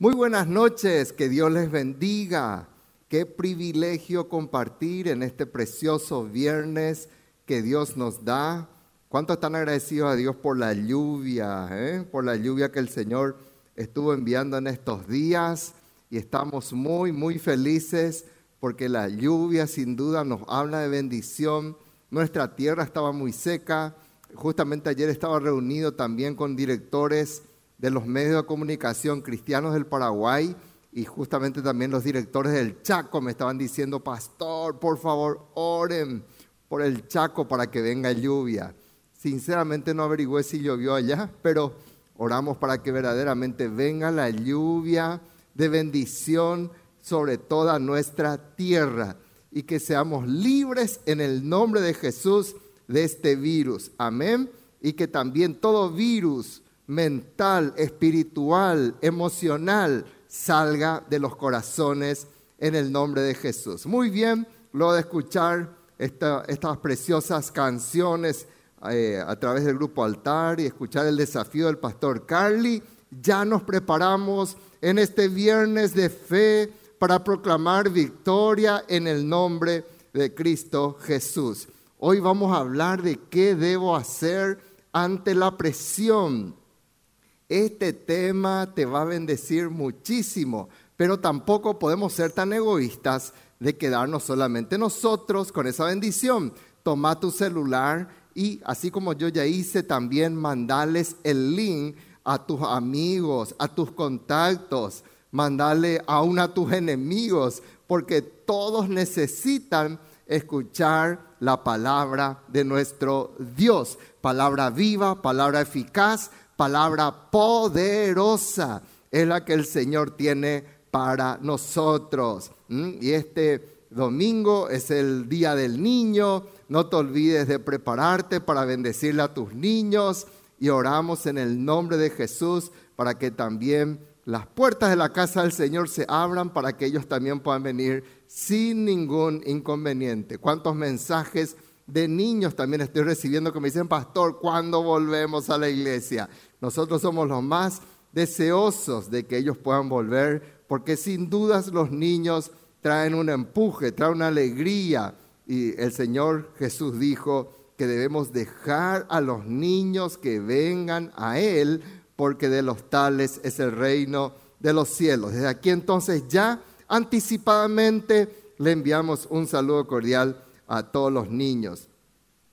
Muy buenas noches, que Dios les bendiga. Qué privilegio compartir en este precioso viernes que Dios nos da. ¿Cuántos están agradecidos a Dios por la lluvia, eh? por la lluvia que el Señor estuvo enviando en estos días? Y estamos muy, muy felices porque la lluvia sin duda nos habla de bendición. Nuestra tierra estaba muy seca. Justamente ayer estaba reunido también con directores de los medios de comunicación cristianos del Paraguay y justamente también los directores del Chaco me estaban diciendo, pastor, por favor, oren por el Chaco para que venga lluvia. Sinceramente no averigüé si llovió allá, pero oramos para que verdaderamente venga la lluvia de bendición sobre toda nuestra tierra y que seamos libres en el nombre de Jesús de este virus. Amén. Y que también todo virus, mental, espiritual, emocional, salga de los corazones en el nombre de Jesús. Muy bien, luego de escuchar estas preciosas canciones eh, a través del grupo Altar y escuchar el desafío del pastor Carly, ya nos preparamos en este viernes de fe para proclamar victoria en el nombre de Cristo Jesús. Hoy vamos a hablar de qué debo hacer ante la presión este tema te va a bendecir muchísimo, pero tampoco podemos ser tan egoístas de quedarnos solamente nosotros con esa bendición. Toma tu celular y así como yo ya hice, también mandales el link a tus amigos, a tus contactos, mandale aún a tus enemigos, porque todos necesitan escuchar la palabra de nuestro Dios, palabra viva, palabra eficaz, palabra poderosa es la que el Señor tiene para nosotros. Y este domingo es el Día del Niño. No te olvides de prepararte para bendecirle a tus niños y oramos en el nombre de Jesús para que también las puertas de la casa del Señor se abran para que ellos también puedan venir sin ningún inconveniente. ¿Cuántos mensajes? de niños también estoy recibiendo que me dicen, pastor, ¿cuándo volvemos a la iglesia? Nosotros somos los más deseosos de que ellos puedan volver, porque sin dudas los niños traen un empuje, traen una alegría. Y el Señor Jesús dijo que debemos dejar a los niños que vengan a Él, porque de los tales es el reino de los cielos. Desde aquí entonces ya anticipadamente le enviamos un saludo cordial a todos los niños.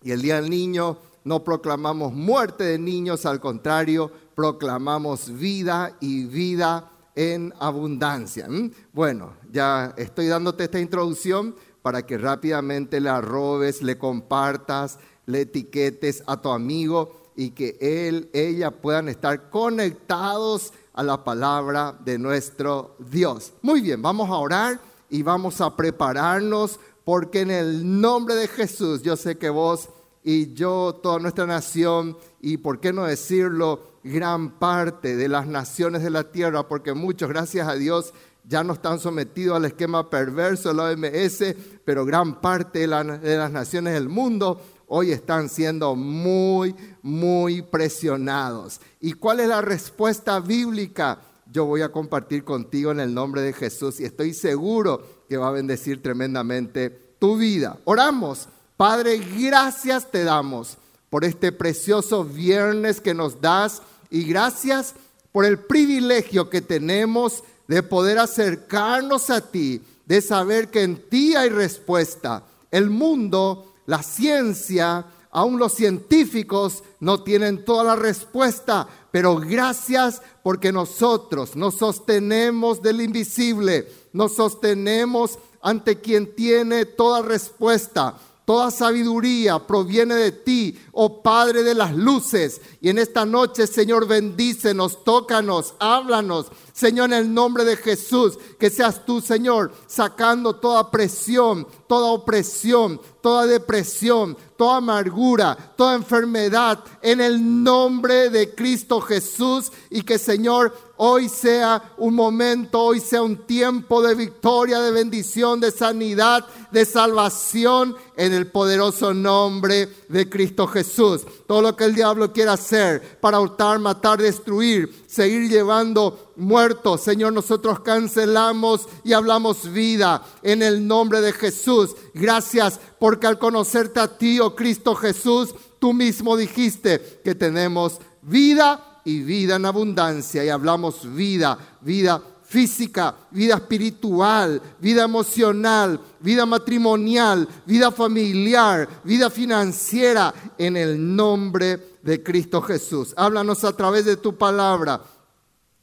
Y el Día del Niño no proclamamos muerte de niños, al contrario, proclamamos vida y vida en abundancia. Bueno, ya estoy dándote esta introducción para que rápidamente le arrobes, le compartas, le etiquetes a tu amigo y que él, ella puedan estar conectados a la palabra de nuestro Dios. Muy bien, vamos a orar y vamos a prepararnos porque en el nombre de Jesús yo sé que vos y yo, toda nuestra nación, y por qué no decirlo, gran parte de las naciones de la tierra, porque muchos, gracias a Dios, ya no están sometidos al esquema perverso de la OMS, pero gran parte de, de las naciones del mundo hoy están siendo muy, muy presionados. ¿Y cuál es la respuesta bíblica? Yo voy a compartir contigo en el nombre de Jesús y estoy seguro que va a bendecir tremendamente tu vida. Oramos. Padre, gracias te damos por este precioso viernes que nos das y gracias por el privilegio que tenemos de poder acercarnos a ti, de saber que en ti hay respuesta. El mundo, la ciencia, aún los científicos no tienen toda la respuesta, pero gracias porque nosotros nos sostenemos del invisible, nos sostenemos ante quien tiene toda respuesta. Toda sabiduría proviene de ti, oh Padre de las luces. Y en esta noche, Señor, bendícenos, tócanos, háblanos. Señor, en el nombre de Jesús, que seas tú, Señor, sacando toda presión, toda opresión, toda depresión, toda amargura, toda enfermedad, en el nombre de Cristo Jesús. Y que, Señor, hoy sea un momento, hoy sea un tiempo de victoria, de bendición, de sanidad, de salvación en el poderoso nombre de Cristo Jesús. Todo lo que el diablo quiera hacer para hurtar, matar, destruir, seguir llevando muertos. Señor, nosotros cancelamos y hablamos vida en el nombre de Jesús. Gracias porque al conocerte a ti, oh Cristo Jesús, tú mismo dijiste que tenemos vida y vida en abundancia y hablamos vida, vida física, vida espiritual, vida emocional, vida matrimonial, vida familiar, vida financiera, en el nombre de Cristo Jesús. Háblanos a través de tu palabra.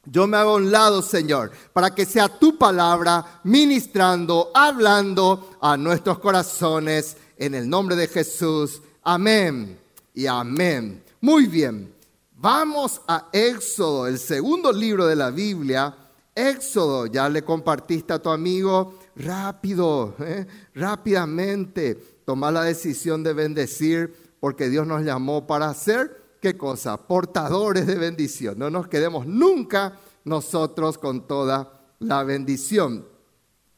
Yo me hago a un lado, Señor, para que sea tu palabra ministrando, hablando a nuestros corazones, en el nombre de Jesús. Amén y amén. Muy bien, vamos a Éxodo, el segundo libro de la Biblia Éxodo, ya le compartiste a tu amigo, rápido, ¿eh? rápidamente, toma la decisión de bendecir porque Dios nos llamó para hacer, ¿qué cosa? Portadores de bendición. No nos quedemos nunca nosotros con toda la bendición.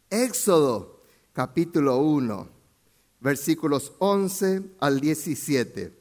Éxodo, capítulo 1, versículos 11 al 17.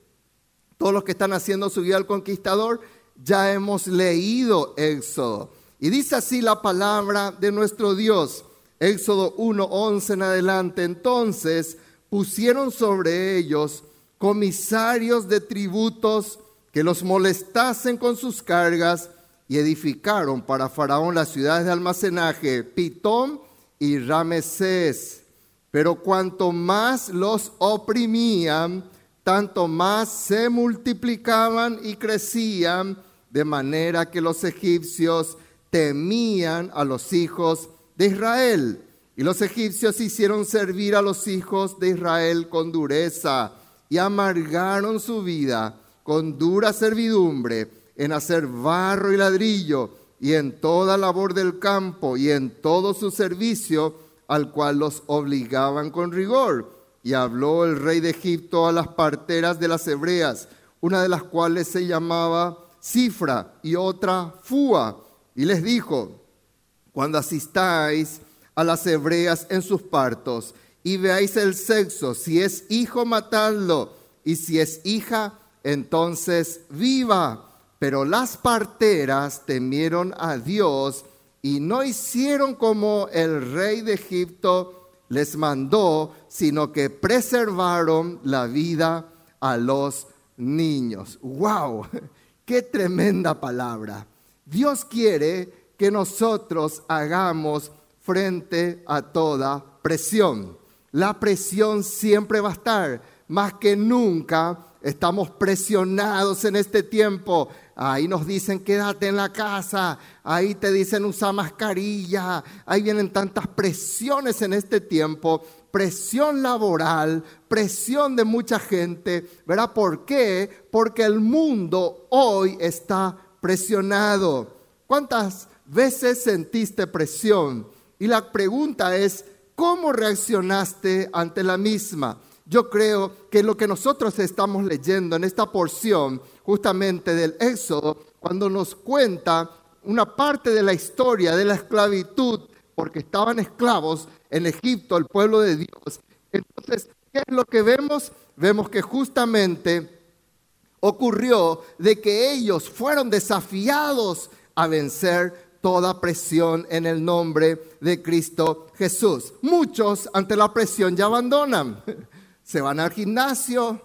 Todos los que están haciendo su vida al conquistador, ya hemos leído Éxodo. Y dice así la palabra de nuestro Dios. Éxodo 1:11 en adelante. Entonces pusieron sobre ellos comisarios de tributos que los molestasen con sus cargas y edificaron para Faraón las ciudades de almacenaje, Pitón y Ramesés. Pero cuanto más los oprimían, tanto más se multiplicaban y crecían, de manera que los egipcios temían a los hijos de Israel. Y los egipcios hicieron servir a los hijos de Israel con dureza y amargaron su vida con dura servidumbre en hacer barro y ladrillo y en toda labor del campo y en todo su servicio al cual los obligaban con rigor. Y habló el rey de Egipto a las parteras de las hebreas, una de las cuales se llamaba Cifra y otra Fua y les dijo, cuando asistáis a las hebreas en sus partos y veáis el sexo, si es hijo, matadlo, y si es hija, entonces viva. Pero las parteras temieron a Dios y no hicieron como el rey de Egipto les mandó, sino que preservaron la vida a los niños. ¡Wow! ¡Qué tremenda palabra! Dios quiere que nosotros hagamos frente a toda presión. La presión siempre va a estar, más que nunca estamos presionados en este tiempo. Ahí nos dicen quédate en la casa, ahí te dicen usa mascarilla, ahí vienen tantas presiones en este tiempo, presión laboral, presión de mucha gente, ¿verdad? ¿Por qué? Porque el mundo hoy está presionado. ¿Cuántas veces sentiste presión? Y la pregunta es, ¿cómo reaccionaste ante la misma? Yo creo que lo que nosotros estamos leyendo en esta porción justamente del Éxodo, cuando nos cuenta una parte de la historia de la esclavitud, porque estaban esclavos en Egipto, el pueblo de Dios. Entonces, ¿qué es lo que vemos? Vemos que justamente ocurrió de que ellos fueron desafiados a vencer toda presión en el nombre de Cristo Jesús. Muchos ante la presión ya abandonan. Se van al gimnasio,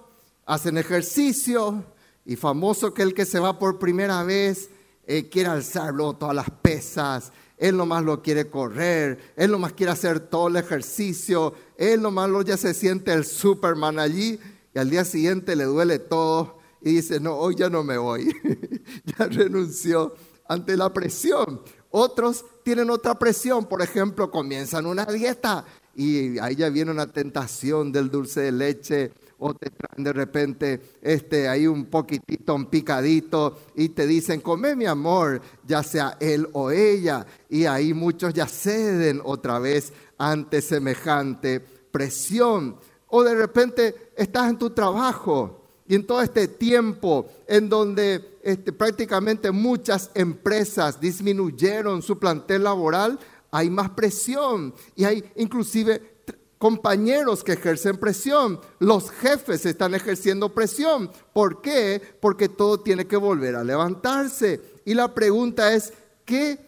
hacen ejercicio y famoso que el que se va por primera vez eh, quiere alzarlo todas las pesas, él nomás lo quiere correr, él nomás quiere hacer todo el ejercicio, él nomás lo ya se siente el Superman allí y al día siguiente le duele todo y dice, no, hoy ya no me voy, ya renunció ante la presión. Otros tienen otra presión, por ejemplo, comienzan una dieta y ahí ya viene una tentación del dulce de leche o te traen de repente este, ahí un poquitito, un picadito y te dicen, come mi amor, ya sea él o ella. Y ahí muchos ya ceden otra vez ante semejante presión. O de repente estás en tu trabajo y en todo este tiempo en donde este, prácticamente muchas empresas disminuyeron su plantel laboral, hay más presión y hay inclusive compañeros que ejercen presión. Los jefes están ejerciendo presión. ¿Por qué? Porque todo tiene que volver a levantarse. Y la pregunta es, ¿qué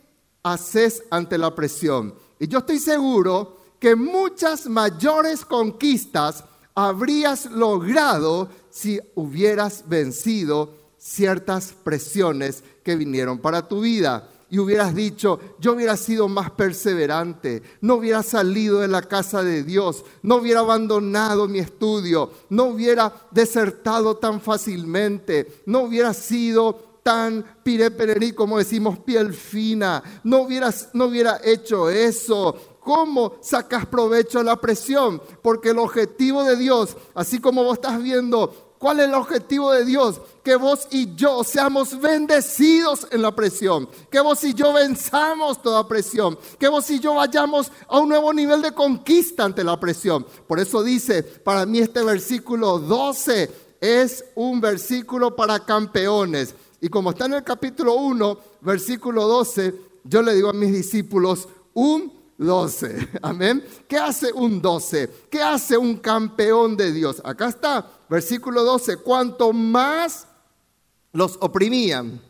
haces ante la presión? Y yo estoy seguro que muchas mayores conquistas habrías logrado si hubieras vencido ciertas presiones que vinieron para tu vida y hubieras dicho, yo hubiera sido más perseverante, no hubiera salido de la casa de Dios, no hubiera abandonado mi estudio, no hubiera desertado tan fácilmente, no hubiera sido tan pirepererí como decimos piel fina, no hubieras, no hubiera hecho eso, ¿Cómo sacas provecho de la presión? Porque el objetivo de Dios, así como vos estás viendo ¿Cuál es el objetivo de Dios? Que vos y yo seamos bendecidos en la presión. Que vos y yo venzamos toda presión. Que vos y yo vayamos a un nuevo nivel de conquista ante la presión. Por eso dice, para mí este versículo 12 es un versículo para campeones. Y como está en el capítulo 1, versículo 12, yo le digo a mis discípulos, un 12. Amén. ¿Qué hace un 12? ¿Qué hace un campeón de Dios? Acá está, versículo 12. Cuanto más los oprimían,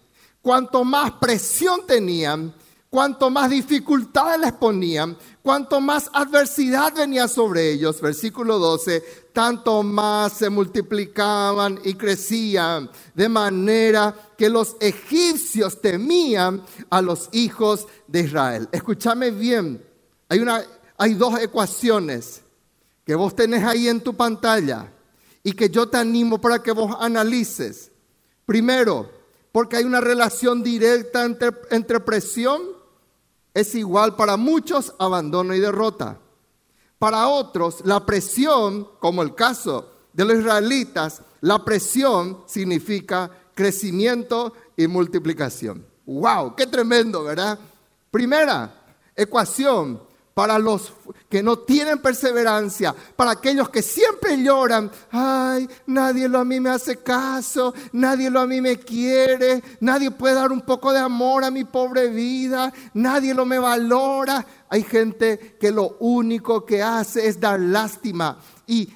cuanto más presión tenían, cuanto más dificultades les ponían, cuanto más adversidad venía sobre ellos, versículo 12, tanto más se multiplicaban y crecían, de manera que los egipcios temían a los hijos de Israel. Escúchame bien, hay, una, hay dos ecuaciones que vos tenés ahí en tu pantalla y que yo te animo para que vos analices. Primero, porque hay una relación directa entre, entre presión, es igual para muchos abandono y derrota. Para otros, la presión, como el caso de los israelitas, la presión significa crecimiento y multiplicación. ¡Wow! ¡Qué tremendo, ¿verdad? Primera ecuación, para los que no tienen perseverancia, para aquellos que siempre lloran, ay, nadie lo a mí me hace caso, nadie lo a mí me quiere, nadie puede dar un poco de amor a mi pobre vida, nadie lo me valora. Hay gente que lo único que hace es dar lástima y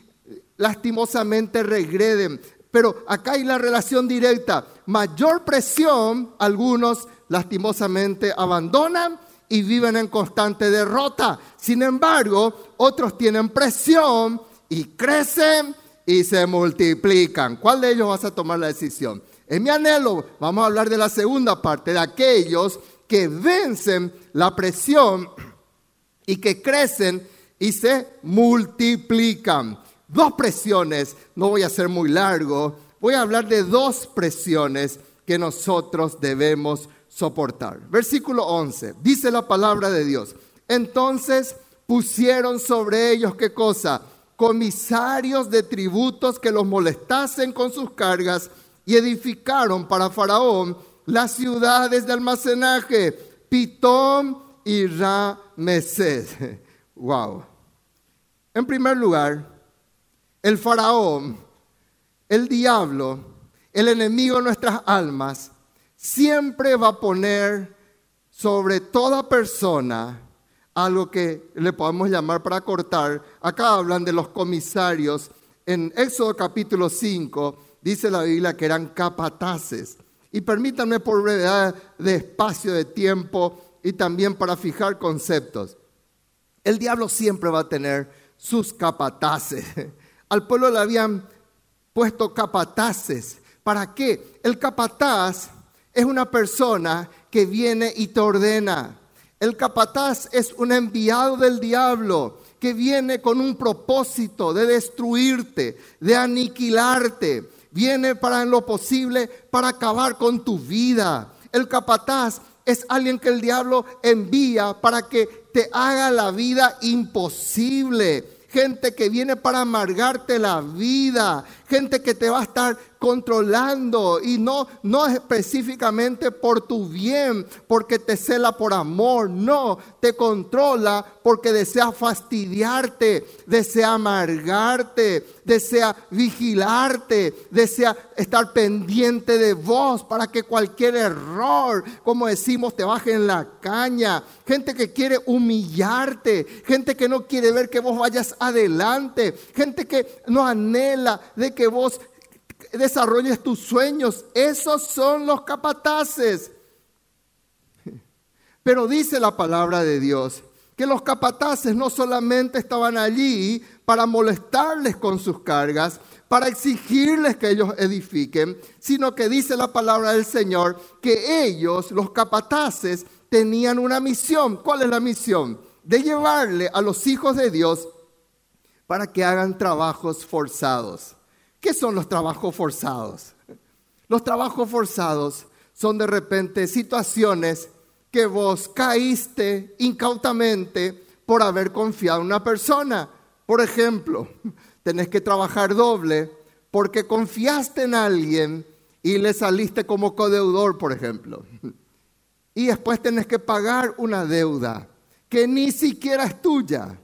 lastimosamente regreden. Pero acá hay la relación directa. Mayor presión, algunos lastimosamente abandonan y viven en constante derrota. Sin embargo, otros tienen presión y crecen y se multiplican. ¿Cuál de ellos vas a tomar la decisión? En mi anhelo, vamos a hablar de la segunda parte, de aquellos que vencen la presión y que crecen y se multiplican. Dos presiones, no voy a ser muy largo, voy a hablar de dos presiones que nosotros debemos soportar. Versículo 11, dice la palabra de Dios. Entonces pusieron sobre ellos qué cosa? Comisarios de tributos que los molestasen con sus cargas y edificaron para Faraón las ciudades de almacenaje, Pitón y Ramesés. Wow. En primer lugar, el faraón, el diablo, el enemigo de nuestras almas, siempre va a poner sobre toda persona algo que le podemos llamar para cortar. Acá hablan de los comisarios. En Éxodo capítulo 5 dice la Biblia que eran capataces. Y permítanme por brevedad de espacio, de tiempo y también para fijar conceptos. El diablo siempre va a tener sus capataces. Al pueblo le habían puesto capataces. ¿Para qué? El capataz es una persona que viene y te ordena. El capataz es un enviado del diablo que viene con un propósito de destruirte, de aniquilarte. Viene para en lo posible para acabar con tu vida. El capataz es alguien que el diablo envía para que te haga la vida imposible. Gente que viene para amargarte la vida. Gente que te va a estar controlando y no, no específicamente por tu bien, porque te cela por amor, no, te controla porque desea fastidiarte, desea amargarte, desea vigilarte, desea estar pendiente de vos para que cualquier error, como decimos, te baje en la caña. Gente que quiere humillarte, gente que no quiere ver que vos vayas adelante, gente que no anhela de que vos desarrolles tus sueños. Esos son los capataces. Pero dice la palabra de Dios que los capataces no solamente estaban allí para molestarles con sus cargas, para exigirles que ellos edifiquen, sino que dice la palabra del Señor que ellos, los capataces, tenían una misión. ¿Cuál es la misión? De llevarle a los hijos de Dios para que hagan trabajos forzados. ¿Qué son los trabajos forzados? Los trabajos forzados son de repente situaciones que vos caíste incautamente por haber confiado en una persona. Por ejemplo, tenés que trabajar doble porque confiaste en alguien y le saliste como codeudor, por ejemplo. Y después tenés que pagar una deuda que ni siquiera es tuya,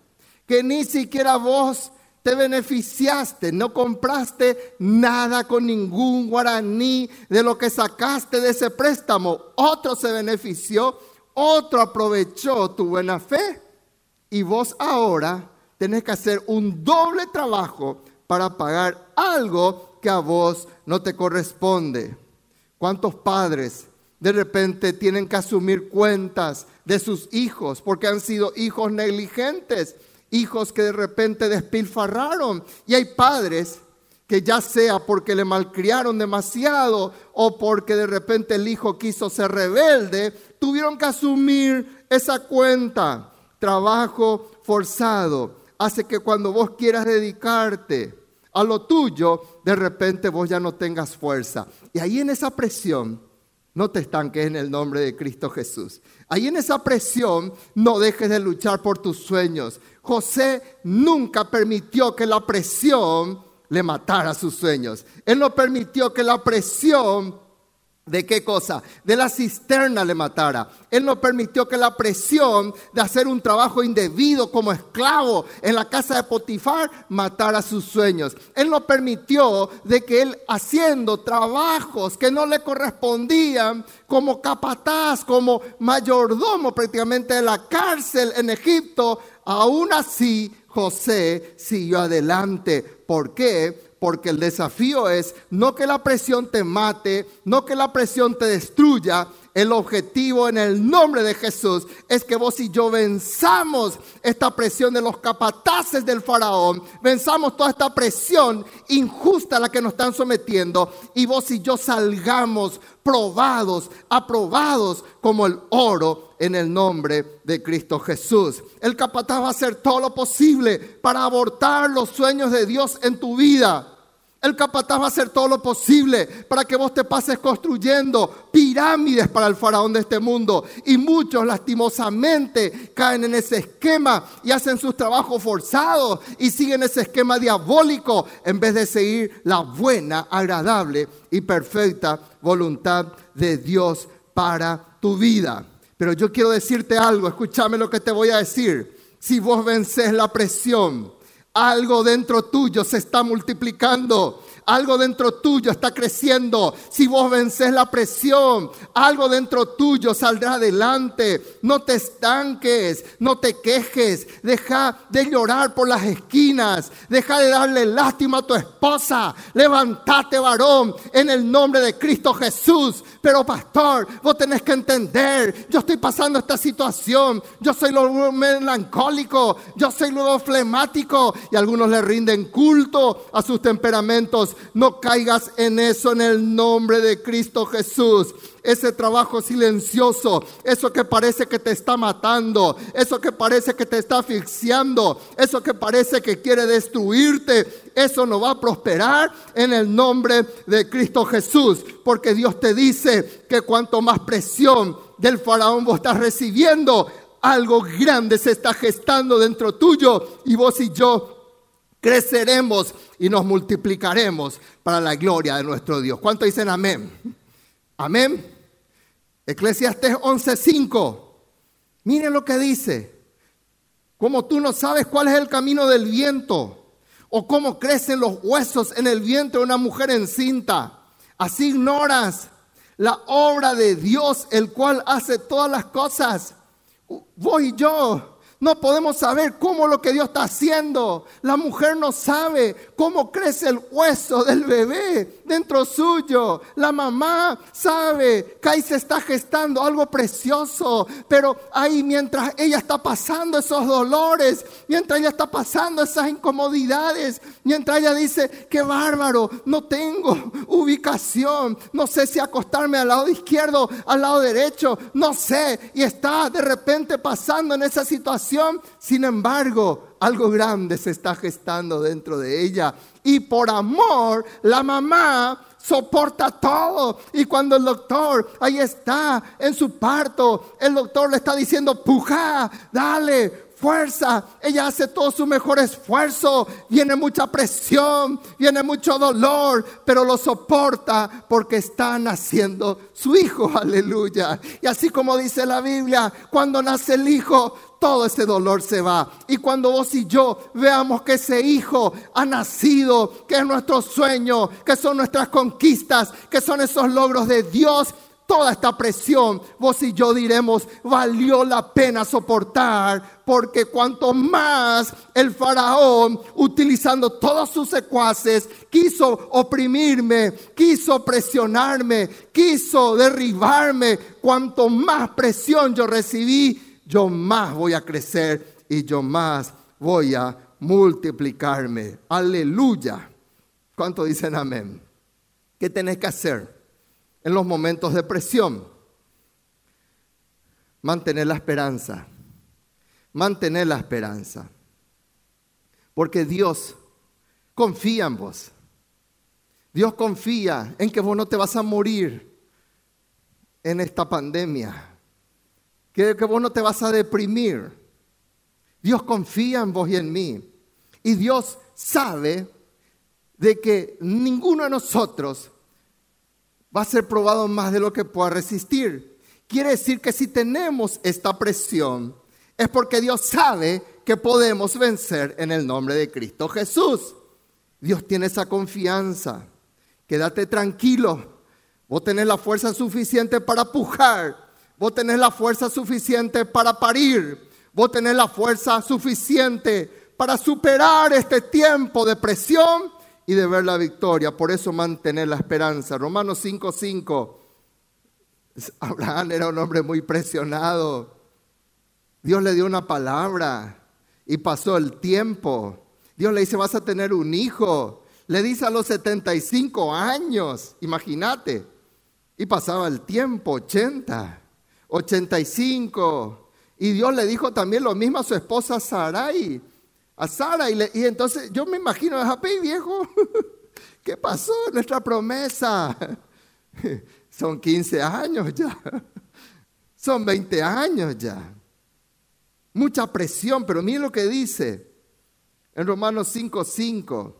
que ni siquiera vos te beneficiaste, no compraste nada con ningún guaraní de lo que sacaste de ese préstamo. Otro se benefició, otro aprovechó tu buena fe y vos ahora tenés que hacer un doble trabajo para pagar algo que a vos no te corresponde. ¿Cuántos padres de repente tienen que asumir cuentas de sus hijos porque han sido hijos negligentes? Hijos que de repente despilfarraron. Y hay padres que ya sea porque le malcriaron demasiado o porque de repente el hijo quiso ser rebelde, tuvieron que asumir esa cuenta. Trabajo forzado hace que cuando vos quieras dedicarte a lo tuyo, de repente vos ya no tengas fuerza. Y ahí en esa presión, no te estanques en el nombre de Cristo Jesús. Ahí en esa presión no dejes de luchar por tus sueños. José nunca permitió que la presión le matara sus sueños. Él no permitió que la presión ¿De qué cosa? De la cisterna le matara. Él no permitió que la presión de hacer un trabajo indebido como esclavo en la casa de Potifar matara sus sueños. Él no permitió de que él haciendo trabajos que no le correspondían como capataz, como mayordomo prácticamente de la cárcel en Egipto, aún así José siguió adelante. ¿Por qué? Porque el desafío es no que la presión te mate, no que la presión te destruya. El objetivo en el nombre de Jesús es que vos y yo venzamos esta presión de los capataces del faraón, venzamos toda esta presión injusta a la que nos están sometiendo y vos y yo salgamos probados, aprobados como el oro en el nombre de Cristo Jesús. El capataz va a hacer todo lo posible para abortar los sueños de Dios en tu vida. El capataz va a hacer todo lo posible para que vos te pases construyendo pirámides para el faraón de este mundo. Y muchos lastimosamente caen en ese esquema y hacen sus trabajos forzados y siguen ese esquema diabólico en vez de seguir la buena, agradable y perfecta voluntad de Dios para tu vida. Pero yo quiero decirte algo, escúchame lo que te voy a decir. Si vos vences la presión, algo dentro tuyo se está multiplicando. Algo dentro tuyo está creciendo. Si vos vences la presión, algo dentro tuyo saldrá adelante. No te estanques, no te quejes. Deja de llorar por las esquinas. Deja de darle lástima a tu esposa. Levántate, varón, en el nombre de Cristo Jesús. Pero pastor, vos tenés que entender, yo estoy pasando esta situación. Yo soy lo melancólico, yo soy lo flemático y algunos le rinden culto a sus temperamentos no caigas en eso en el nombre de Cristo Jesús. Ese trabajo silencioso, eso que parece que te está matando, eso que parece que te está asfixiando, eso que parece que quiere destruirte, eso no va a prosperar en el nombre de Cristo Jesús. Porque Dios te dice que cuanto más presión del faraón vos estás recibiendo, algo grande se está gestando dentro tuyo y vos y yo creceremos y nos multiplicaremos para la gloria de nuestro Dios. ¿Cuánto dicen amén? Amén. Eclesiastes 11:5. Miren lo que dice. Como tú no sabes cuál es el camino del viento o cómo crecen los huesos en el vientre de una mujer encinta, así ignoras la obra de Dios, el cual hace todas las cosas. Voy yo no podemos saber cómo lo que Dios está haciendo. La mujer no sabe cómo crece el hueso del bebé dentro suyo. La mamá sabe que ahí se está gestando algo precioso, pero ahí mientras ella está pasando esos dolores, mientras ella está pasando esas incomodidades, mientras ella dice, qué bárbaro, no tengo ubicación, no sé si acostarme al lado izquierdo, al lado derecho, no sé, y está de repente pasando en esa situación, sin embargo, algo grande se está gestando dentro de ella. Y por amor, la mamá soporta todo. Y cuando el doctor ahí está en su parto, el doctor le está diciendo, puja, dale, fuerza, ella hace todo su mejor esfuerzo, viene mucha presión, viene mucho dolor, pero lo soporta porque está naciendo su hijo, aleluya. Y así como dice la Biblia, cuando nace el hijo, todo ese dolor se va. Y cuando vos y yo veamos que ese hijo ha nacido, que es nuestro sueño, que son nuestras conquistas, que son esos logros de Dios, toda esta presión, vos y yo diremos, valió la pena soportar, porque cuanto más el faraón, utilizando todos sus secuaces, quiso oprimirme, quiso presionarme, quiso derribarme, cuanto más presión yo recibí, yo más voy a crecer y yo más voy a multiplicarme. Aleluya. ¿Cuánto dicen amén? ¿Qué tenés que hacer? En los momentos de presión. Mantener la esperanza. Mantener la esperanza. Porque Dios confía en vos. Dios confía en que vos no te vas a morir en esta pandemia. Que, que vos no te vas a deprimir. Dios confía en vos y en mí. Y Dios sabe de que ninguno de nosotros va a ser probado más de lo que pueda resistir. Quiere decir que si tenemos esta presión, es porque Dios sabe que podemos vencer en el nombre de Cristo Jesús. Dios tiene esa confianza. Quédate tranquilo. Vos tenés la fuerza suficiente para pujar. Vos tenés la fuerza suficiente para parir. Vos tenés la fuerza suficiente para superar este tiempo de presión y de ver la victoria. Por eso mantener la esperanza. Romanos 5:5. Abraham era un hombre muy presionado. Dios le dio una palabra y pasó el tiempo. Dios le dice, vas a tener un hijo. Le dice a los 75 años, imagínate. Y pasaba el tiempo, 80, 85. Y Dios le dijo también lo mismo a su esposa Sarai a Sara y, y entonces yo me imagino, Japé viejo, ¿qué pasó? Nuestra promesa. Son 15 años ya. Son 20 años ya. Mucha presión, pero miren lo que dice en Romanos 5:5.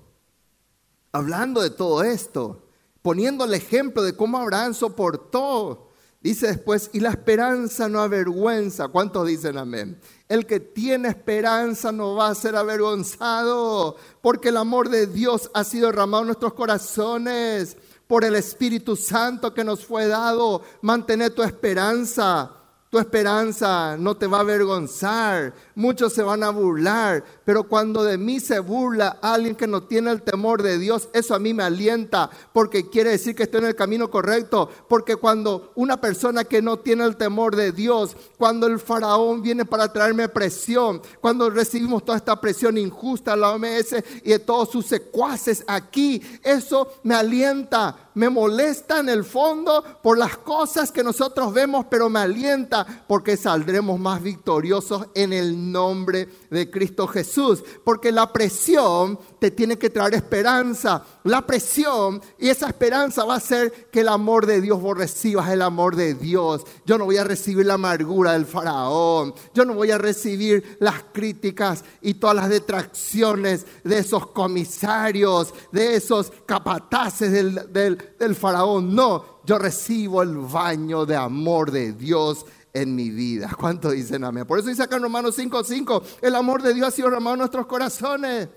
Hablando de todo esto, poniendo el ejemplo de cómo Abraham soportó Dice después, y la esperanza no avergüenza. ¿Cuántos dicen amén? El que tiene esperanza no va a ser avergonzado, porque el amor de Dios ha sido derramado en nuestros corazones por el Espíritu Santo que nos fue dado. Mantener tu esperanza. Tu esperanza no te va a avergonzar. Muchos se van a burlar, pero cuando de mí se burla alguien que no tiene el temor de Dios, eso a mí me alienta, porque quiere decir que estoy en el camino correcto. Porque cuando una persona que no tiene el temor de Dios, cuando el faraón viene para traerme presión, cuando recibimos toda esta presión injusta, la OMS y de todos sus secuaces aquí, eso me alienta me molesta en el fondo por las cosas que nosotros vemos, pero me alienta porque saldremos más victoriosos en el nombre de Cristo Jesús. Porque la presión te tiene que traer esperanza. La presión y esa esperanza va a hacer que el amor de Dios vos recibas el amor de Dios. Yo no voy a recibir la amargura del faraón. Yo no voy a recibir las críticas y todas las detracciones de esos comisarios, de esos capataces del, del faraón. No, yo recibo el baño de amor de Dios en mi vida. ¿Cuánto dicen amén? Por eso dice acá en Romanos 5:5, el amor de Dios ha sido derramado en nuestros corazones.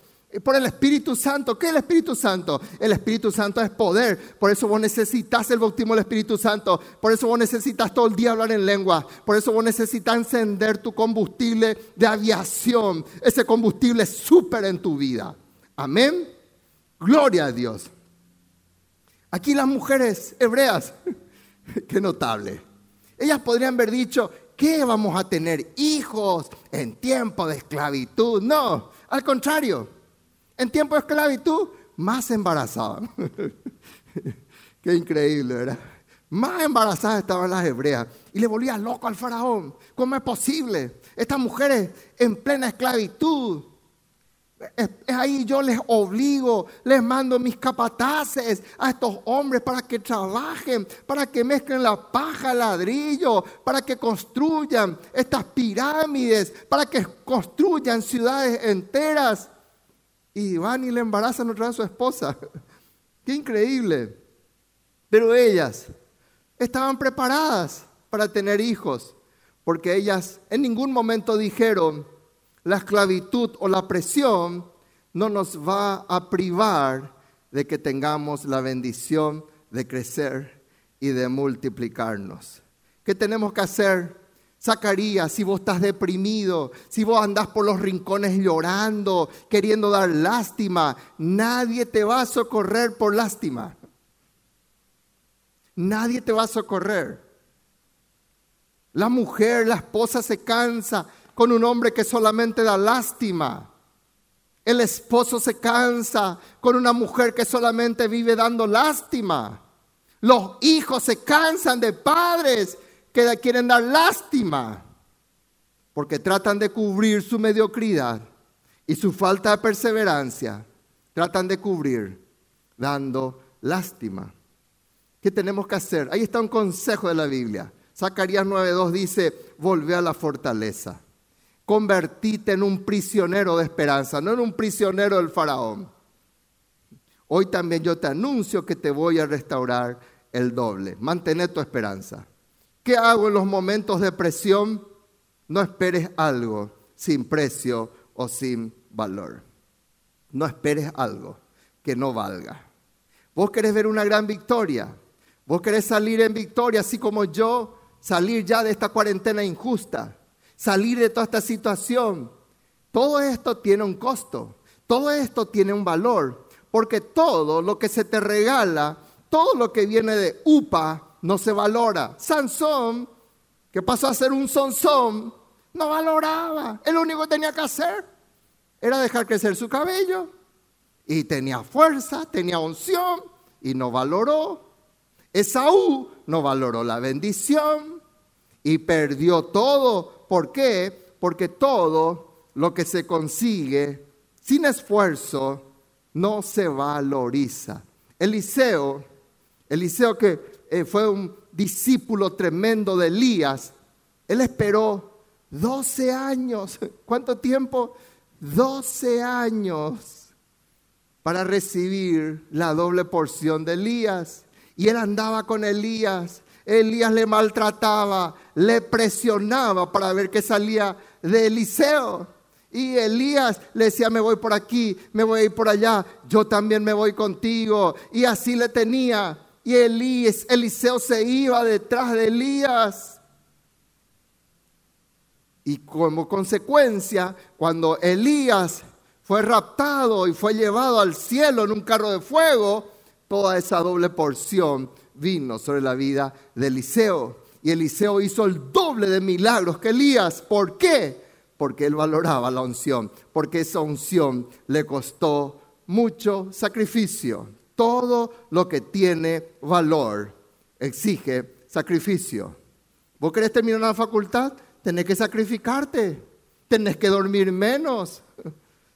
Por el Espíritu Santo. ¿Qué es el Espíritu Santo? El Espíritu Santo es poder. Por eso vos necesitas el bautismo del Espíritu Santo. Por eso vos necesitas todo el día hablar en lengua. Por eso vos necesitas encender tu combustible de aviación. Ese combustible súper en tu vida. Amén. Gloria a Dios. Aquí las mujeres hebreas, qué notable. Ellas podrían haber dicho, ¿qué vamos a tener hijos en tiempo de esclavitud? No, al contrario, en tiempo de esclavitud más embarazadas. qué increíble, ¿verdad? Más embarazadas estaban las hebreas. Y le volvía loco al faraón. ¿Cómo es posible? Estas mujeres en plena esclavitud es, ahí yo les obligo, les mando mis capataces a estos hombres para que trabajen, para que mezclen la paja, ladrillo, para que construyan estas pirámides, para que construyan ciudades enteras. Y van y le embarazan otra vez a su esposa. Qué increíble. Pero ellas estaban preparadas para tener hijos, porque ellas en ningún momento dijeron, la esclavitud o la presión no nos va a privar de que tengamos la bendición de crecer y de multiplicarnos. ¿Qué tenemos que hacer? Zacarías, si vos estás deprimido, si vos andás por los rincones llorando, queriendo dar lástima, nadie te va a socorrer por lástima. Nadie te va a socorrer. La mujer, la esposa se cansa, con un hombre que solamente da lástima. El esposo se cansa con una mujer que solamente vive dando lástima. Los hijos se cansan de padres que quieren dar lástima porque tratan de cubrir su mediocridad y su falta de perseverancia. Tratan de cubrir dando lástima. ¿Qué tenemos que hacer? Ahí está un consejo de la Biblia. Zacarías 9.2 dice, volvé a la fortaleza convertite en un prisionero de esperanza, no en un prisionero del faraón. Hoy también yo te anuncio que te voy a restaurar el doble. Mantén tu esperanza. ¿Qué hago en los momentos de presión? No esperes algo sin precio o sin valor. No esperes algo que no valga. Vos querés ver una gran victoria. Vos querés salir en victoria, así como yo, salir ya de esta cuarentena injusta salir de toda esta situación. Todo esto tiene un costo, todo esto tiene un valor, porque todo lo que se te regala, todo lo que viene de UPA, no se valora. Sansón, que pasó a ser un sonzón, no valoraba. El único que tenía que hacer era dejar crecer su cabello. Y tenía fuerza, tenía unción y no valoró. Esaú no valoró la bendición y perdió todo ¿Por qué? Porque todo lo que se consigue sin esfuerzo no se valoriza. Eliseo, Eliseo que eh, fue un discípulo tremendo de Elías, él esperó 12 años. ¿Cuánto tiempo? 12 años para recibir la doble porción de Elías. Y él andaba con Elías Elías le maltrataba, le presionaba para ver qué salía de Eliseo. Y Elías le decía, me voy por aquí, me voy por allá, yo también me voy contigo. Y así le tenía. Y Eliseo se iba detrás de Elías. Y como consecuencia, cuando Elías fue raptado y fue llevado al cielo en un carro de fuego, toda esa doble porción vino sobre la vida de Eliseo. Y Eliseo hizo el doble de milagros que Elías. ¿Por qué? Porque él valoraba la unción, porque esa unción le costó mucho sacrificio. Todo lo que tiene valor exige sacrificio. ¿Vos querés terminar la facultad? Tenés que sacrificarte, tenés que dormir menos,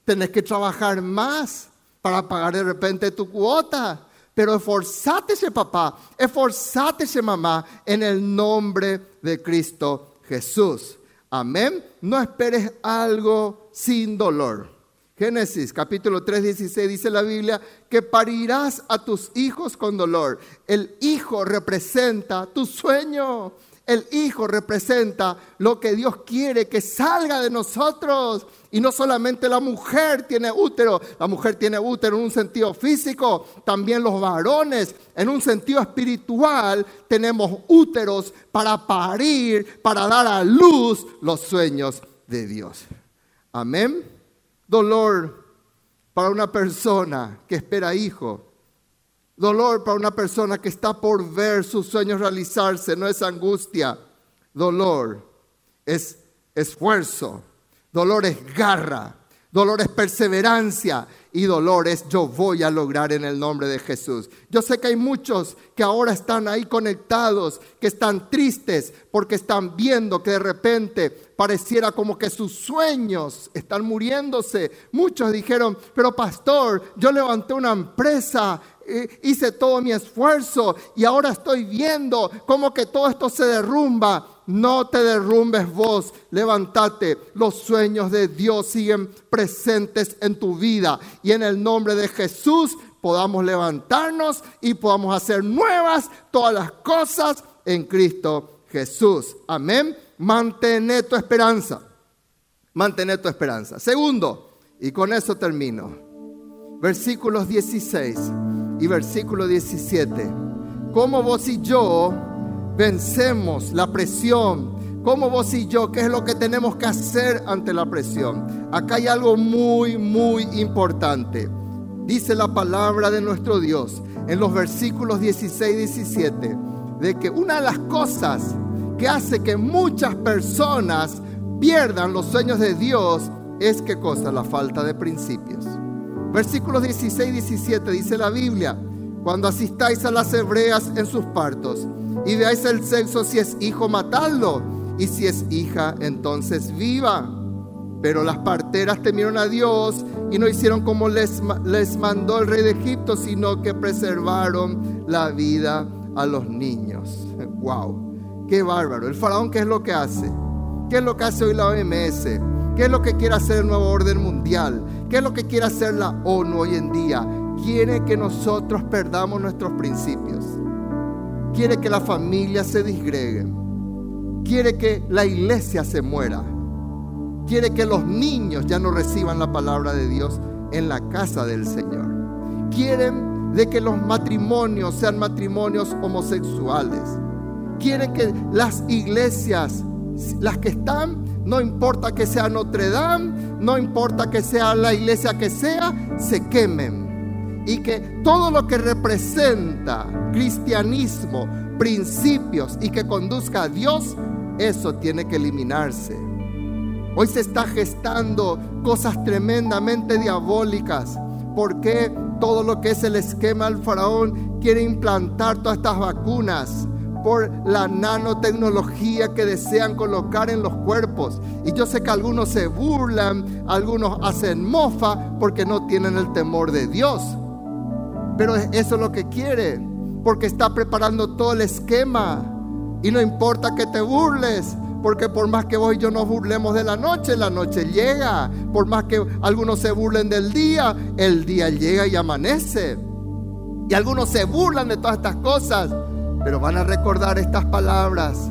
tenés que trabajar más para pagar de repente tu cuota pero esforzátese papá, esforzátese mamá en el nombre de Cristo Jesús. Amén. No esperes algo sin dolor. Génesis capítulo 3, 16 dice la Biblia que parirás a tus hijos con dolor. El hijo representa tu sueño. El hijo representa lo que Dios quiere que salga de nosotros. Y no solamente la mujer tiene útero, la mujer tiene útero en un sentido físico, también los varones en un sentido espiritual tenemos úteros para parir, para dar a luz los sueños de Dios. Amén. Dolor para una persona que espera hijo Dolor para una persona que está por ver sus sueños realizarse no es angustia. Dolor es esfuerzo. Dolor es garra. Dolor es perseverancia y dolor es yo voy a lograr en el nombre de Jesús. Yo sé que hay muchos que ahora están ahí conectados, que están tristes porque están viendo que de repente pareciera como que sus sueños están muriéndose. Muchos dijeron, pero pastor, yo levanté una empresa, eh, hice todo mi esfuerzo y ahora estoy viendo como que todo esto se derrumba. No te derrumbes vos, levántate. Los sueños de Dios siguen presentes en tu vida en el nombre de Jesús podamos levantarnos y podamos hacer nuevas todas las cosas en Cristo Jesús. Amén. Mantén tu esperanza. Mantén tu esperanza. Segundo, y con eso termino. Versículos 16 y versículo 17. Como vos y yo vencemos la presión. Como vos y yo, ¿qué es lo que tenemos que hacer ante la presión? Acá hay algo muy, muy importante. Dice la palabra de nuestro Dios en los versículos 16 y 17, de que una de las cosas que hace que muchas personas pierdan los sueños de Dios es qué cosa? La falta de principios. Versículos 16 y 17 dice la Biblia, cuando asistáis a las hebreas en sus partos, y veáis el sexo, si es hijo, matadlo, y si es hija, entonces viva. Pero las parteras temieron a Dios y no hicieron como les, les mandó el rey de Egipto, sino que preservaron la vida a los niños. ¡Wow! ¡Qué bárbaro! El faraón, ¿qué es lo que hace? ¿Qué es lo que hace hoy la OMS? ¿Qué es lo que quiere hacer el nuevo orden mundial? ¿Qué es lo que quiere hacer la ONU hoy en día? Quiere que nosotros perdamos nuestros principios quiere que la familia se disgregue, quiere que la iglesia se muera, quiere que los niños ya no reciban la palabra de Dios en la casa del Señor. Quieren de que los matrimonios sean matrimonios homosexuales. Quieren que las iglesias, las que están, no importa que sea Notre Dame, no importa que sea la iglesia que sea, se quemen y que todo lo que representa cristianismo, principios y que conduzca a Dios, eso tiene que eliminarse. Hoy se está gestando cosas tremendamente diabólicas. porque todo lo que es el esquema del faraón quiere implantar todas estas vacunas? por la nanotecnología que desean colocar en los cuerpos. Y yo sé que algunos se burlan, algunos hacen mofa porque no tienen el temor de Dios. Pero eso es lo que quiere, porque está preparando todo el esquema. Y no importa que te burles, porque por más que vos y yo nos burlemos de la noche, la noche llega. Por más que algunos se burlen del día, el día llega y amanece. Y algunos se burlan de todas estas cosas, pero van a recordar estas palabras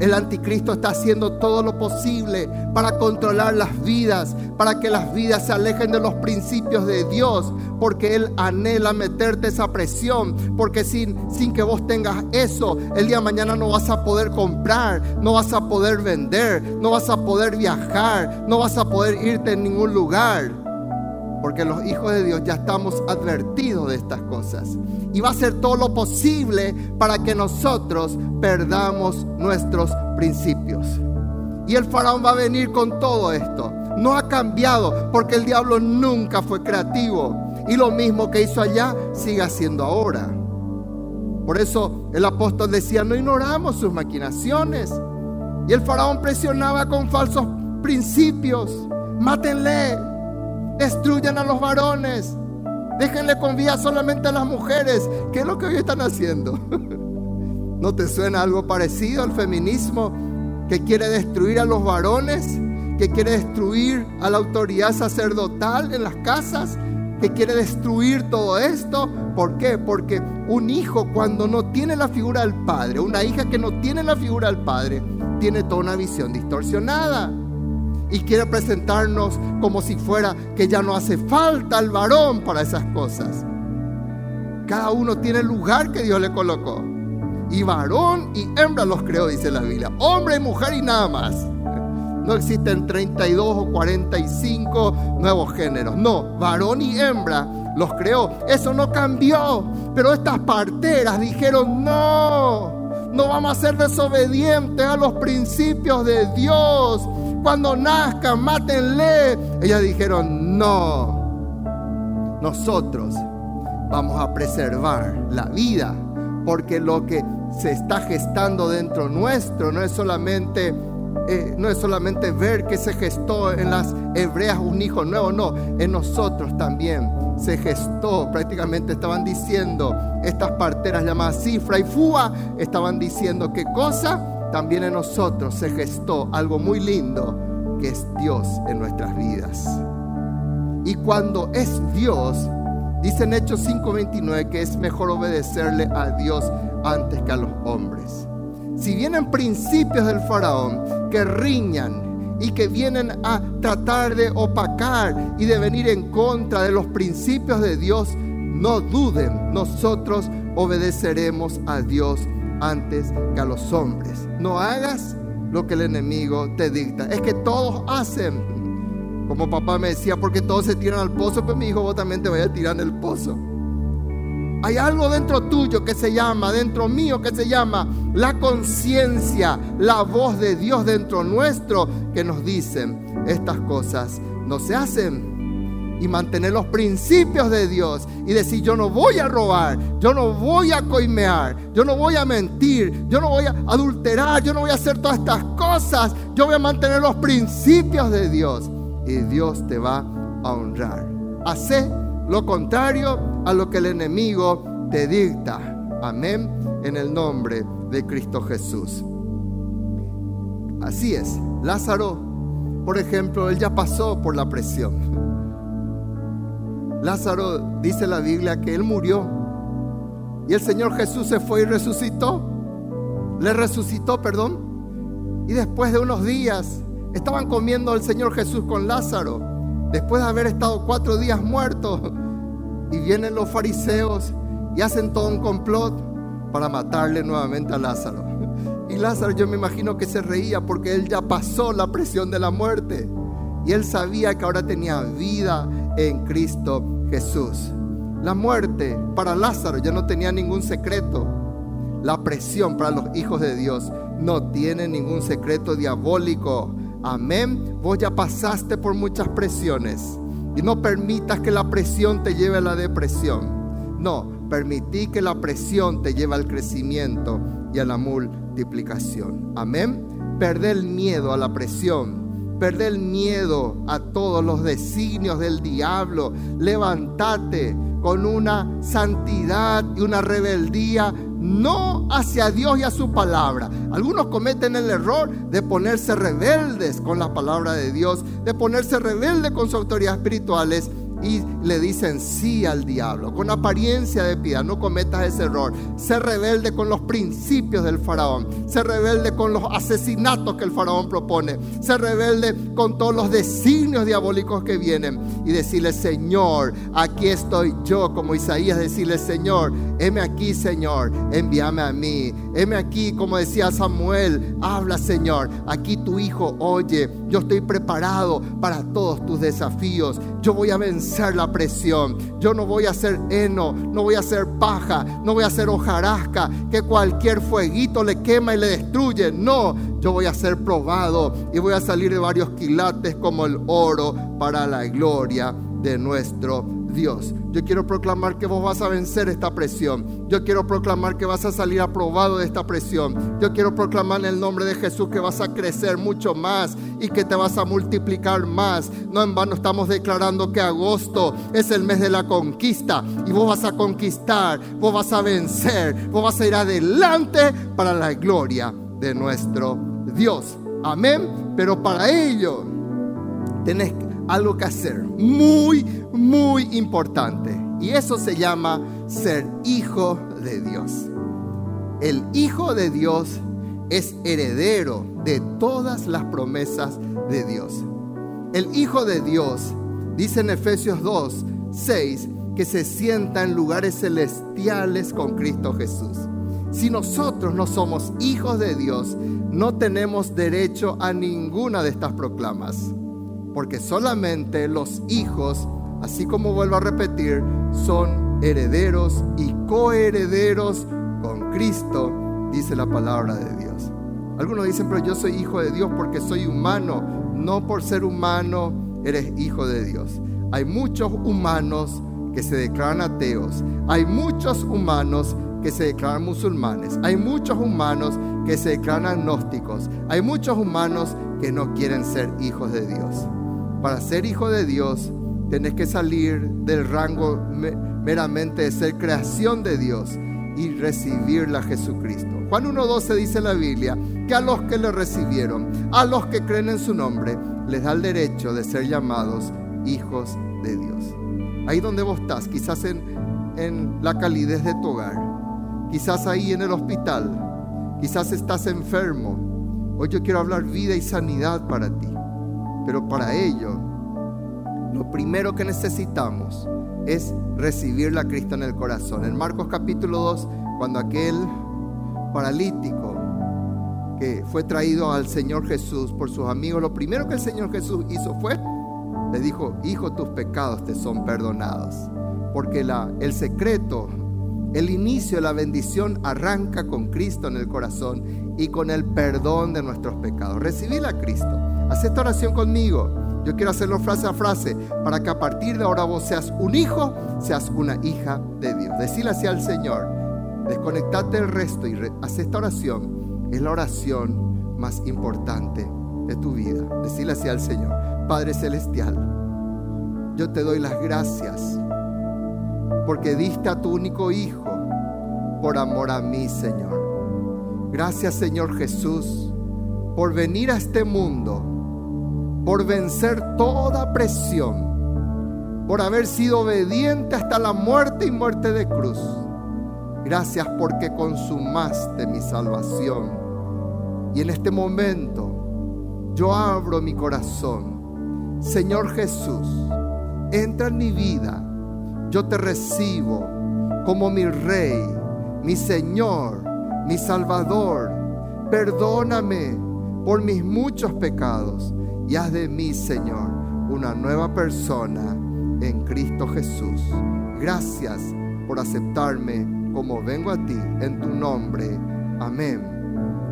el anticristo está haciendo todo lo posible para controlar las vidas, para que las vidas se alejen de los principios de Dios, porque Él anhela meterte esa presión, porque sin, sin que vos tengas eso, el día de mañana no vas a poder comprar, no vas a poder vender, no vas a poder viajar, no vas a poder irte en ningún lugar porque los hijos de Dios ya estamos advertidos de estas cosas. Y va a hacer todo lo posible para que nosotros perdamos nuestros principios. Y el faraón va a venir con todo esto. No ha cambiado porque el diablo nunca fue creativo. Y lo mismo que hizo allá sigue haciendo ahora. Por eso el apóstol decía, no ignoramos sus maquinaciones. Y el faraón presionaba con falsos principios. Mátenle, Destruyan a los varones. Déjenle con vida solamente a las mujeres. ¿Qué es lo que hoy están haciendo? ¿No te suena algo parecido al feminismo que quiere destruir a los varones? ¿Que quiere destruir a la autoridad sacerdotal en las casas? ¿Que quiere destruir todo esto? ¿Por qué? Porque un hijo cuando no tiene la figura del padre, una hija que no tiene la figura del padre, tiene toda una visión distorsionada y quiere presentarnos como si fuera que ya no hace falta el varón para esas cosas. Cada uno tiene el lugar que Dios le colocó. Y varón y hembra los creó, dice la Biblia. Hombre y mujer y nada más. No existen 32 o 45 nuevos géneros. No, varón y hembra los creó. Eso no cambió. Pero estas parteras dijeron, no, no vamos a ser desobedientes a los principios de Dios. Cuando nazcan, mátenle. Ellas dijeron, no, nosotros vamos a preservar la vida, porque lo que se está gestando dentro nuestro no es solamente eh, no es solamente ver que se gestó en las hebreas un hijo nuevo, no, en nosotros también se gestó, prácticamente estaban diciendo, estas parteras llamadas Cifra y Fua, estaban diciendo qué cosa, también en nosotros se gestó algo muy lindo, que es Dios en nuestras vidas. Y cuando es Dios, dice en Hechos 5:29 que es mejor obedecerle a Dios antes que a los hombres si vienen principios del faraón que riñan y que vienen a tratar de opacar y de venir en contra de los principios de Dios, no duden, nosotros obedeceremos a Dios antes que a los hombres. No hagas lo que el enemigo te dicta. Es que todos hacen. Como papá me decía, porque todos se tiran al pozo, pues mi hijo vos también te vayas a tirar el pozo. Hay algo dentro tuyo que se llama, dentro mío que se llama la conciencia, la voz de Dios dentro nuestro que nos dicen estas cosas no se hacen. Y mantener los principios de Dios y decir yo no voy a robar, yo no voy a coimear, yo no voy a mentir, yo no voy a adulterar, yo no voy a hacer todas estas cosas, yo voy a mantener los principios de Dios y Dios te va a honrar. Hace lo contrario a lo que el enemigo te dicta. Amén. En el nombre de Cristo Jesús. Así es. Lázaro, por ejemplo, él ya pasó por la presión. Lázaro dice la Biblia que él murió. Y el Señor Jesús se fue y resucitó. Le resucitó, perdón. Y después de unos días estaban comiendo el Señor Jesús con Lázaro. Después de haber estado cuatro días muerto. Y vienen los fariseos y hacen todo un complot para matarle nuevamente a Lázaro. Y Lázaro yo me imagino que se reía porque él ya pasó la presión de la muerte. Y él sabía que ahora tenía vida en Cristo Jesús. La muerte para Lázaro ya no tenía ningún secreto. La presión para los hijos de Dios no tiene ningún secreto diabólico. Amén. Vos ya pasaste por muchas presiones. Y no permitas que la presión te lleve a la depresión. No, permití que la presión te lleve al crecimiento y a la multiplicación. Amén. Perder el miedo a la presión. Perder el miedo a todos los designios del diablo. Levántate con una santidad y una rebeldía no hacia Dios y a su palabra. Algunos cometen el error de ponerse rebeldes con la palabra de Dios, de ponerse rebeldes con sus autoridades espirituales y le dicen sí al diablo, con apariencia de piedad. No cometas ese error. Sé rebelde con los principios del faraón. Sé rebelde con los asesinatos que el faraón propone. Sé rebelde con todos los designios diabólicos que vienen. Y decirle, Señor, aquí estoy yo, como Isaías, decirle, Señor, heme aquí, Señor, envíame a mí. Heme aquí, como decía Samuel, habla, Señor. Aquí tu hijo oye. Yo estoy preparado para todos tus desafíos. Yo voy a vencer la presión. Yo no voy a ser heno, no voy a ser paja, no voy a ser hojarasca, que cualquier fueguito le quema y le destruye. No, yo voy a ser probado y voy a salir de varios quilates como el oro para la gloria de nuestro Dios. Yo quiero proclamar que vos vas a vencer esta presión. Yo quiero proclamar que vas a salir aprobado de esta presión. Yo quiero proclamar en el nombre de Jesús que vas a crecer mucho más y que te vas a multiplicar más. No en vano estamos declarando que agosto es el mes de la conquista y vos vas a conquistar, vos vas a vencer, vos vas a ir adelante para la gloria de nuestro Dios. Amén. Pero para ello tenés algo que hacer muy, muy importante. Y eso se llama ser hijo de Dios. El hijo de Dios es heredero de todas las promesas de Dios. El hijo de Dios, dice en Efesios 2, 6, que se sienta en lugares celestiales con Cristo Jesús. Si nosotros no somos hijos de Dios, no tenemos derecho a ninguna de estas proclamas porque solamente los hijos así como vuelvo a repetir, son herederos y coherederos con Cristo, dice la palabra de Dios. Algunos dicen, pero yo soy hijo de Dios porque soy humano. No por ser humano eres hijo de Dios. Hay muchos humanos que se declaran ateos. Hay muchos humanos que se declaran musulmanes. Hay muchos humanos que se declaran agnósticos. Hay muchos humanos que no quieren ser hijos de Dios. Para ser hijo de Dios, tenés que salir del rango meramente de ser creación de Dios y recibirla a Jesucristo. Juan 1.12 dice la Biblia que a los que le recibieron, a los que creen en su nombre, les da el derecho de ser llamados hijos de Dios. Ahí donde vos estás, quizás en, en la calidez de tu hogar, quizás ahí en el hospital, quizás estás enfermo. Hoy yo quiero hablar vida y sanidad para ti. Pero para ello, lo primero que necesitamos es recibir a Cristo en el corazón. En Marcos capítulo 2, cuando aquel paralítico que fue traído al Señor Jesús por sus amigos, lo primero que el Señor Jesús hizo fue, le dijo, hijo, tus pecados te son perdonados. Porque la, el secreto, el inicio de la bendición arranca con Cristo en el corazón y con el perdón de nuestros pecados. Recibir a Cristo. Haz esta oración conmigo. Yo quiero hacerlo frase a frase para que a partir de ahora vos seas un hijo, seas una hija de Dios. Decirle así al Señor, desconectate del resto y haz esta oración. Es la oración más importante de tu vida. Decirle así al Señor, Padre Celestial, yo te doy las gracias porque diste a tu único Hijo por amor a mí, Señor. Gracias, Señor Jesús, por venir a este mundo por vencer toda presión, por haber sido obediente hasta la muerte y muerte de cruz. Gracias porque consumaste mi salvación. Y en este momento yo abro mi corazón. Señor Jesús, entra en mi vida. Yo te recibo como mi Rey, mi Señor, mi Salvador. Perdóname por mis muchos pecados y haz de mí, Señor, una nueva persona en Cristo Jesús. Gracias por aceptarme como vengo a ti en tu nombre. Amén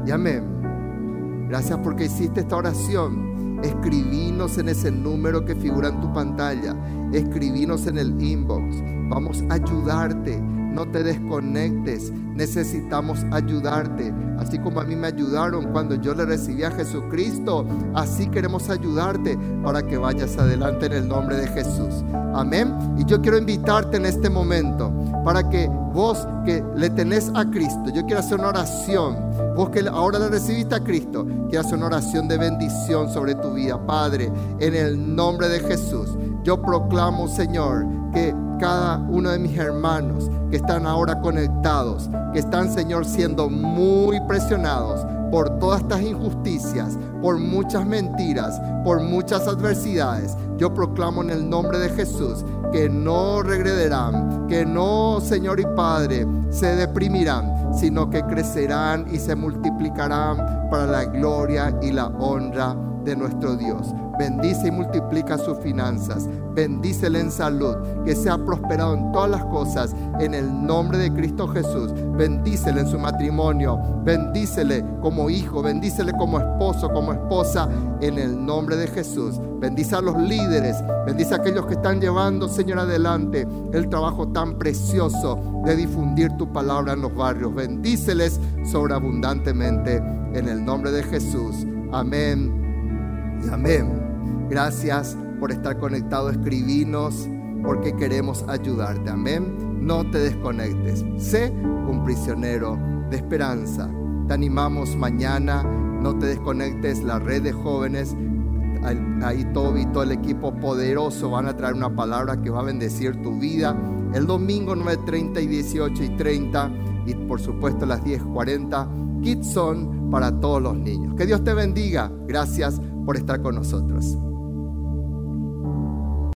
y amén. Gracias porque hiciste esta oración. Escribinos en ese número que figura en tu pantalla. Escribinos en el inbox. Vamos a ayudarte no te desconectes, necesitamos ayudarte. Así como a mí me ayudaron cuando yo le recibí a Jesucristo, así queremos ayudarte para que vayas adelante en el nombre de Jesús. Amén. Y yo quiero invitarte en este momento para que vos que le tenés a Cristo, yo quiero hacer una oración. Vos que ahora le recibiste a Cristo, quiero hacer una oración de bendición sobre tu vida. Padre, en el nombre de Jesús, yo proclamo, Señor, que cada uno de mis hermanos que están ahora conectados, que están, Señor, siendo muy presionados por todas estas injusticias, por muchas mentiras, por muchas adversidades. Yo proclamo en el nombre de Jesús que no regrederán, que no, Señor y Padre, se deprimirán, sino que crecerán y se multiplicarán para la gloria y la honra de nuestro Dios. Bendice y multiplica sus finanzas. Bendícele en salud, que sea prosperado en todas las cosas en el nombre de Cristo Jesús. Bendícele en su matrimonio. Bendícele como hijo. Bendícele como esposo, como esposa en el nombre de Jesús. Bendice a los líderes. Bendice a aquellos que están llevando, Señor, adelante el trabajo tan precioso de difundir tu palabra en los barrios. Bendíceles sobreabundantemente en el nombre de Jesús. Amén amén. Gracias por estar conectado. Escribinos porque queremos ayudarte. Amén. No te desconectes. Sé un prisionero de esperanza. Te animamos mañana. No te desconectes. La red de jóvenes. Ahí Toby y todo el equipo poderoso van a traer una palabra que va a bendecir tu vida. El domingo 9.30 y 18 y 30. Y por supuesto las 10.40. Kids son para todos los niños. Que Dios te bendiga. Gracias por estar con nosotros.